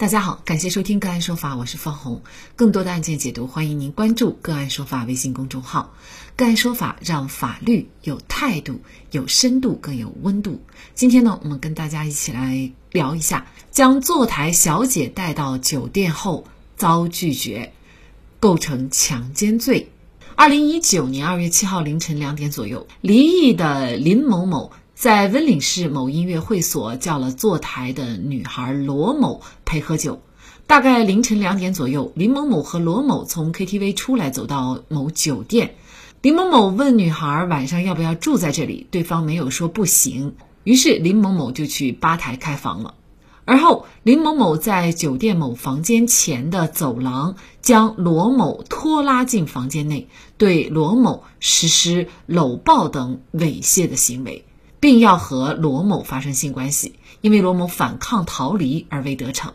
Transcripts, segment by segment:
大家好，感谢收听个案说法，我是方红。更多的案件解读，欢迎您关注个案说法微信公众号。个案说法让法律有态度、有深度、更有温度。今天呢，我们跟大家一起来聊一下，将坐台小姐带到酒店后遭拒绝，构成强奸罪。二零一九年二月七号凌晨两点左右，离异的林某某。在温岭市某音乐会所叫了坐台的女孩罗某陪喝酒，大概凌晨两点左右，林某某和罗某从 KTV 出来，走到某酒店。林某某问女孩晚上要不要住在这里，对方没有说不行，于是林某某就去吧台开房了。而后，林某某在酒店某房间前的走廊将罗某拖拉进房间内，对罗某实施搂抱等猥亵的行为。并要和罗某发生性关系，因为罗某反抗逃离而未得逞。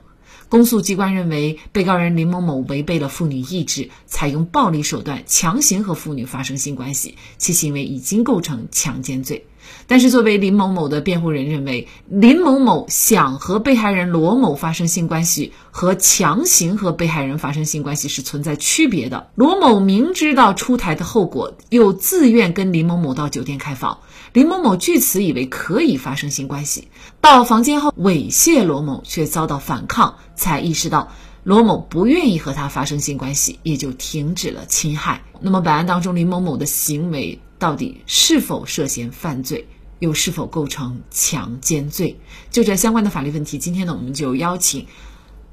公诉机关认为，被告人林某某违背了妇女意志，采用暴力手段强行和妇女发生性关系，其行为已经构成强奸罪。但是，作为林某某的辩护人认为，林某某想和被害人罗某发生性关系和强行和被害人发生性关系是存在区别的。罗某明知道出台的后果，又自愿跟林某某到酒店开房，林某某据此以为可以发生性关系，到房间后猥亵罗某，却遭到反抗，才意识到罗某不愿意和他发生性关系，也就停止了侵害。那么，本案当中林某某的行为到底是否涉嫌犯罪？又是否构成强奸罪？就这相关的法律问题，今天呢，我们就邀请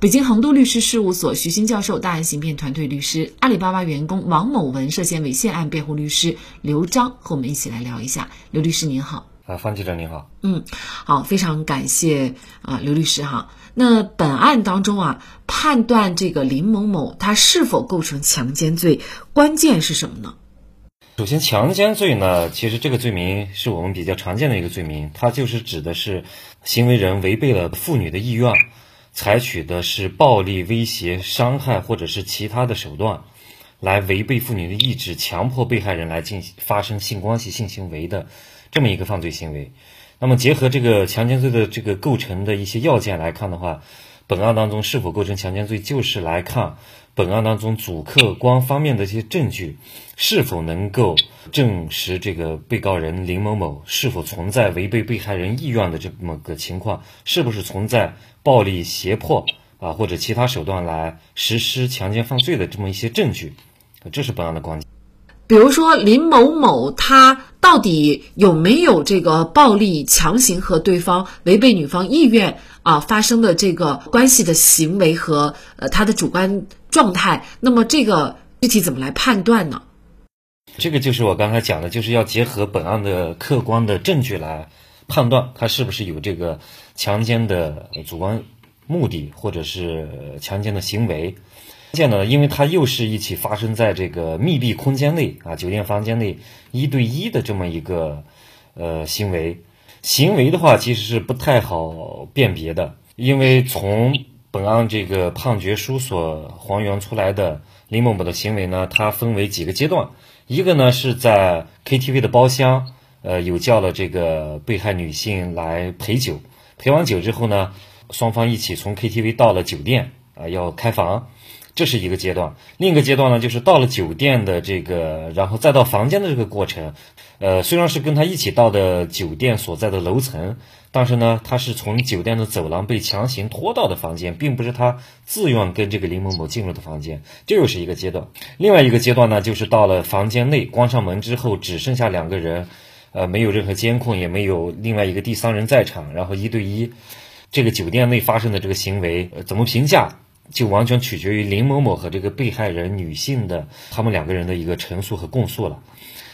北京恒都律师事务所徐新教授、大案刑辩团队律师、阿里巴巴员工王某文涉嫌猥亵案辩护律师刘章和我们一起来聊一下。刘律师您好，啊，方记者您好，嗯，好，非常感谢啊，刘律师哈。那本案当中啊，判断这个林某某他是否构成强奸罪，关键是什么呢？首先，强奸罪呢，其实这个罪名是我们比较常见的一个罪名，它就是指的是行为人违背了妇女的意愿，采取的是暴力、威胁、伤害或者是其他的手段，来违背妇女的意志，强迫被害人来进行发生性关系、性行为的这么一个犯罪行为。那么，结合这个强奸罪的这个构成的一些要件来看的话，本案当中是否构成强奸罪，就是来看。本案当中主客观方面的一些证据，是否能够证实这个被告人林某某是否存在违背被害人意愿的这么个情况，是不是存在暴力胁迫啊或者其他手段来实施强奸犯罪的这么一些证据，这是本案的关键。比如说林某某他到底有没有这个暴力强行和对方违背女方意愿啊发生的这个关系的行为和呃他的主观。状态，那么这个具体怎么来判断呢？这个就是我刚才讲的，就是要结合本案的客观的证据来判断他是不是有这个强奸的主观目的，或者是强奸的行为。现呢，因为它又是一起发生在这个密闭空间内啊，酒店房间内一对一的这么一个呃行为，行为的话其实是不太好辨别的，因为从本案这个判决书所还原出来的林某某的行为呢，它分为几个阶段。一个呢是在 KTV 的包厢，呃，有叫了这个被害女性来陪酒，陪完酒之后呢，双方一起从 KTV 到了酒店，啊，要开房。这是一个阶段，另一个阶段呢，就是到了酒店的这个，然后再到房间的这个过程，呃，虽然是跟他一起到的酒店所在的楼层，但是呢，他是从酒店的走廊被强行拖到的房间，并不是他自愿跟这个林某某进入的房间，这又是一个阶段。另外一个阶段呢，就是到了房间内，关上门之后，只剩下两个人，呃，没有任何监控，也没有另外一个第三人在场，然后一对一，这个酒店内发生的这个行为，呃，怎么评价？就完全取决于林某某和这个被害人女性的他们两个人的一个陈述和供述了。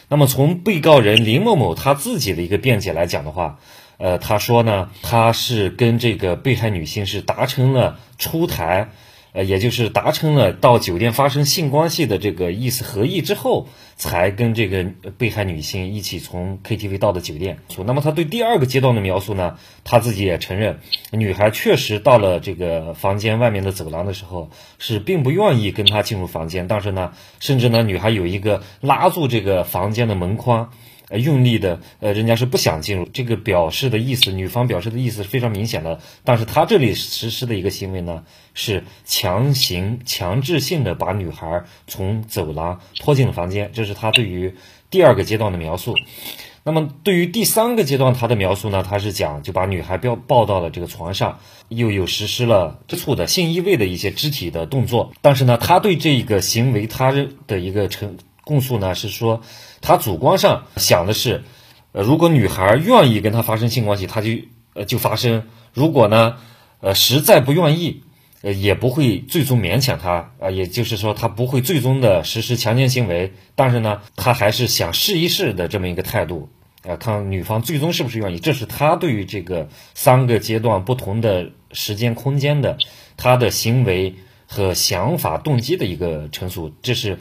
那么从被告人林某某他自己的一个辩解来讲的话，呃，他说呢，他是跟这个被害女性是达成了出台。呃，也就是达成了到酒店发生性关系的这个意思合意之后，才跟这个被害女性一起从 KTV 到的酒店。那么他对第二个阶段的描述呢，他自己也承认，女孩确实到了这个房间外面的走廊的时候，是并不愿意跟他进入房间，但是呢，甚至呢，女孩有一个拉住这个房间的门框，呃用力的，呃人家是不想进入，这个表示的意思，女方表示的意思是非常明显的。但是他这里实施的一个行为呢，是强行、强制性的把女孩从走廊拖进了房间，这是他对于第二个阶段的描述。那么对于第三个阶段，他的描述呢，他是讲就把女孩抱抱到了这个床上，又有实施了吃醋的性意味的一些肢体的动作。但是呢，他对这个行为他的一个陈供述呢，是说他主观上想的是，呃，如果女孩愿意跟他发生性关系，他就呃就发生；如果呢，呃实在不愿意，呃也不会最终勉强他啊，也就是说他不会最终的实施强奸行为。但是呢，他还是想试一试的这么一个态度。啊，看女方最终是不是愿意，这是他对于这个三个阶段不同的时间空间的他的行为和想法动机的一个陈述。这是，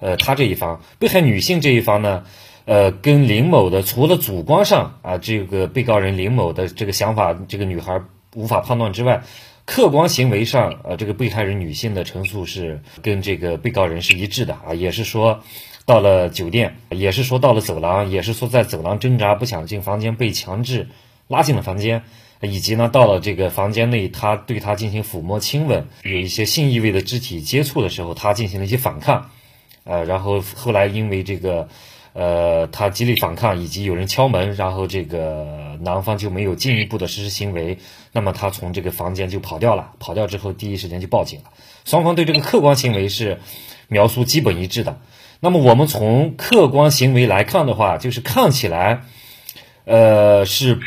呃，他这一方被害女性这一方呢，呃，跟林某的除了主观上啊，这个被告人林某的这个想法，这个女孩无法判断之外，客观行为上，呃，这个被害人女性的陈述是跟这个被告人是一致的啊，也是说。到了酒店，也是说到了走廊，也是说在走廊挣扎不想进房间，被强制拉进了房间，以及呢到了这个房间内，他对他进行抚摸、亲吻，有一些性意味的肢体接触的时候，他进行了一些反抗，呃，然后后来因为这个，呃，他极力反抗，以及有人敲门，然后这个男方就没有进一步的实施行为，那么他从这个房间就跑掉了，跑掉之后第一时间就报警了，双方对这个客观行为是描述基本一致的。那么我们从客观行为来看的话，就是看起来，呃，是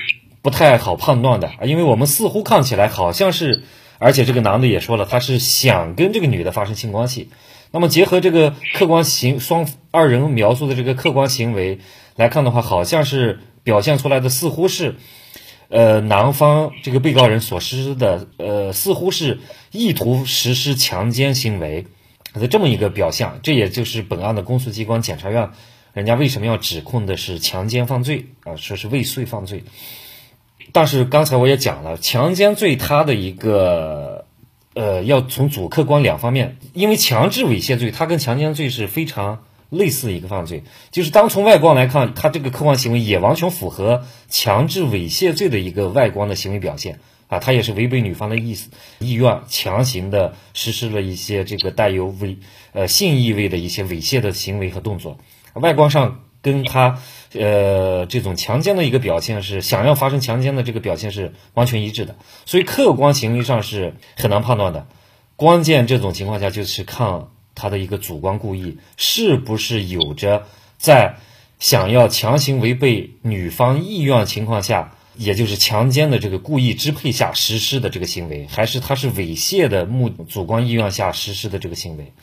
不太好判断的，因为我们似乎看起来好像是，而且这个男的也说了，他是想跟这个女的发生性关系。那么结合这个客观行双二人描述的这个客观行为来看的话，好像是表现出来的似乎是，呃，男方这个被告人所实施的，呃，似乎是意图实施强奸行为。的这么一个表象，这也就是本案的公诉机关检察院，人家为什么要指控的是强奸犯罪啊？说是未遂犯罪。但是刚才我也讲了，强奸罪它的一个呃，要从主客观两方面，因为强制猥亵罪它跟强奸罪是非常类似的一个犯罪，就是当从外观来看，它这个客观行为也完全符合强制猥亵罪的一个外观的行为表现。啊，它也是违背女方的意思、意愿，强行的实施了一些这个带有猥呃性意味的一些猥亵的行为和动作，外观上跟他呃这种强奸的一个表现是想要发生强奸的这个表现是完全一致的，所以客观行为上是很难判断的。关键这种情况下就是看他的一个主观故意是不是有着在想要强行违背女方意愿情况下。也就是强奸的这个故意支配下实施的这个行为，还是他是猥亵的目主观意愿下实施的这个行为？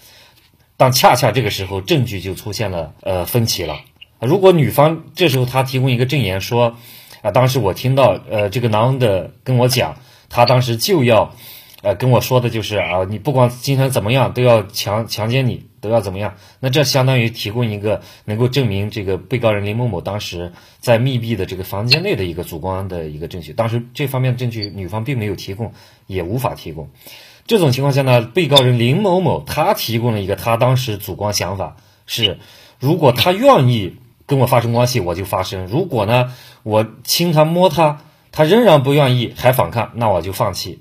但恰恰这个时候证据就出现了呃分歧了。如果女方这时候她提供一个证言说，啊，当时我听到呃这个男的跟我讲，他当时就要。呃，跟我说的就是啊，你不管今天怎么样，都要强强奸你，都要怎么样？那这相当于提供一个能够证明这个被告人林某某当时在密闭的这个房间内的一个主观的一个证据。当时这方面的证据女方并没有提供，也无法提供。这种情况下呢，被告人林某某他提供了一个他当时主观想法是：如果他愿意跟我发生关系，我就发生；如果呢，我亲他摸他，他仍然不愿意还反抗，那我就放弃。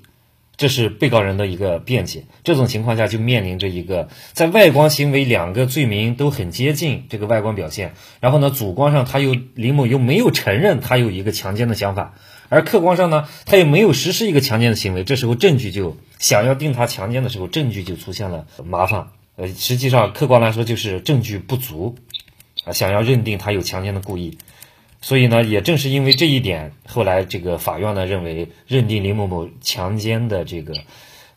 这是被告人的一个辩解，这种情况下就面临着一个在外观行为两个罪名都很接近这个外观表现，然后呢主观上他又林某又没有承认他有一个强奸的想法，而客观上呢他也没有实施一个强奸的行为，这时候证据就想要定他强奸的时候，证据就出现了麻烦，呃，实际上客观来说就是证据不足，啊，想要认定他有强奸的故意。所以呢，也正是因为这一点，后来这个法院呢认为认定林某某强奸的这个，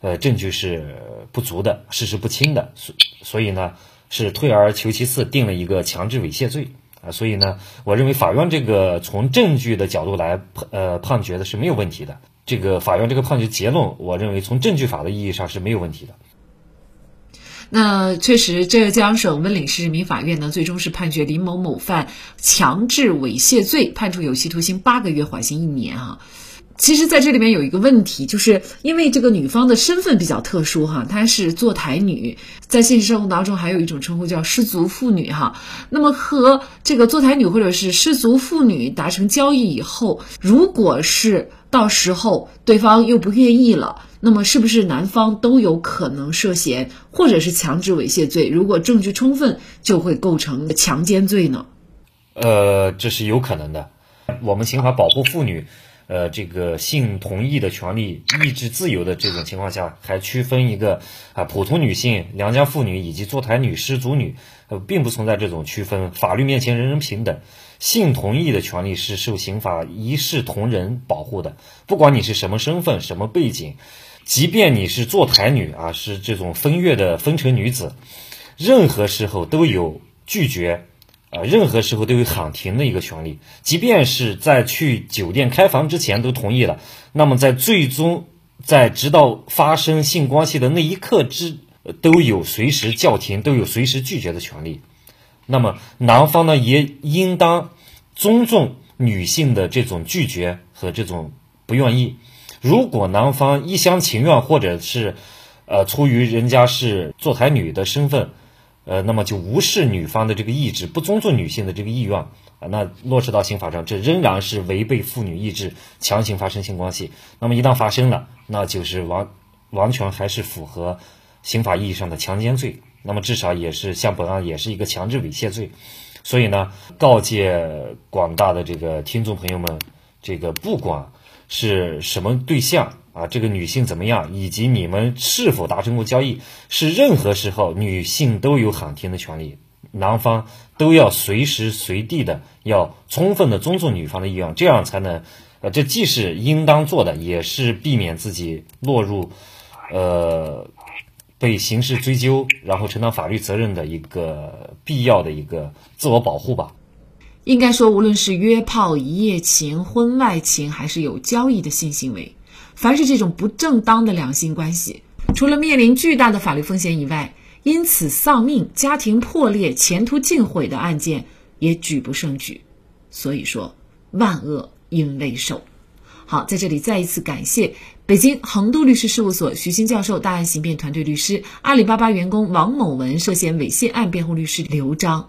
呃，证据是不足的，事实不清的，所所以呢是退而求其次，定了一个强制猥亵罪啊。所以呢，我认为法院这个从证据的角度来判呃判决的是没有问题的。这个法院这个判决结论，我认为从证据法的意义上是没有问题的。那确实，浙江省温岭市人民法院呢，最终是判决林某某犯强制猥亵罪，判处有期徒刑八个月，缓刑一年啊。其实，在这里面有一个问题，就是因为这个女方的身份比较特殊哈，她是坐台女，在现实生活当中还有一种称呼叫失足妇女哈。那么和这个坐台女或者是失足妇女达成交易以后，如果是到时候对方又不愿意了，那么是不是男方都有可能涉嫌或者是强制猥亵罪？如果证据充分，就会构成强奸罪呢？呃，这是有可能的。我们刑法保护妇女。呃，这个性同意的权利、意志自由的这种情况下，还区分一个啊，普通女性、良家妇女以及坐台女、失足女，呃，并不存在这种区分。法律面前人人平等，性同意的权利是受刑法一视同仁保护的。不管你是什么身份、什么背景，即便你是坐台女啊，是这种风月的风尘女子，任何时候都有拒绝。啊，任何时候都有喊停的一个权利，即便是在去酒店开房之前都同意了，那么在最终在直到发生性关系的那一刻之，都有随时叫停、都有随时拒绝的权利。那么男方呢，也应当尊重女性的这种拒绝和这种不愿意。如果男方一厢情愿，或者是呃出于人家是坐台女的身份。呃，那么就无视女方的这个意志，不尊重女性的这个意愿啊，那落实到刑法上，这仍然是违背妇女意志，强行发生性关系。那么一旦发生了，那就是完完全还是符合刑法意义上的强奸罪。那么至少也是像本案也是一个强制猥亵罪。所以呢，告诫广大的这个听众朋友们，这个不管是什么对象。啊，这个女性怎么样，以及你们是否达成过交易，是任何时候女性都有喊停的权利，男方都要随时随地的要充分的尊重女方的意愿，这样才能，呃，这既是应当做的，也是避免自己落入，呃，被刑事追究，然后承担法律责任的一个必要的一个自我保护吧。应该说，无论是约炮、一夜情、婚外情，还是有交易的性行为。凡是这种不正当的两性关系，除了面临巨大的法律风险以外，因此丧命、家庭破裂、前途尽毁的案件也举不胜举。所以说，万恶因为首。好，在这里再一次感谢北京恒都律师事务所徐新教授、大案刑辩团队律师、阿里巴巴员工王某文涉嫌猥亵案辩护律师刘章。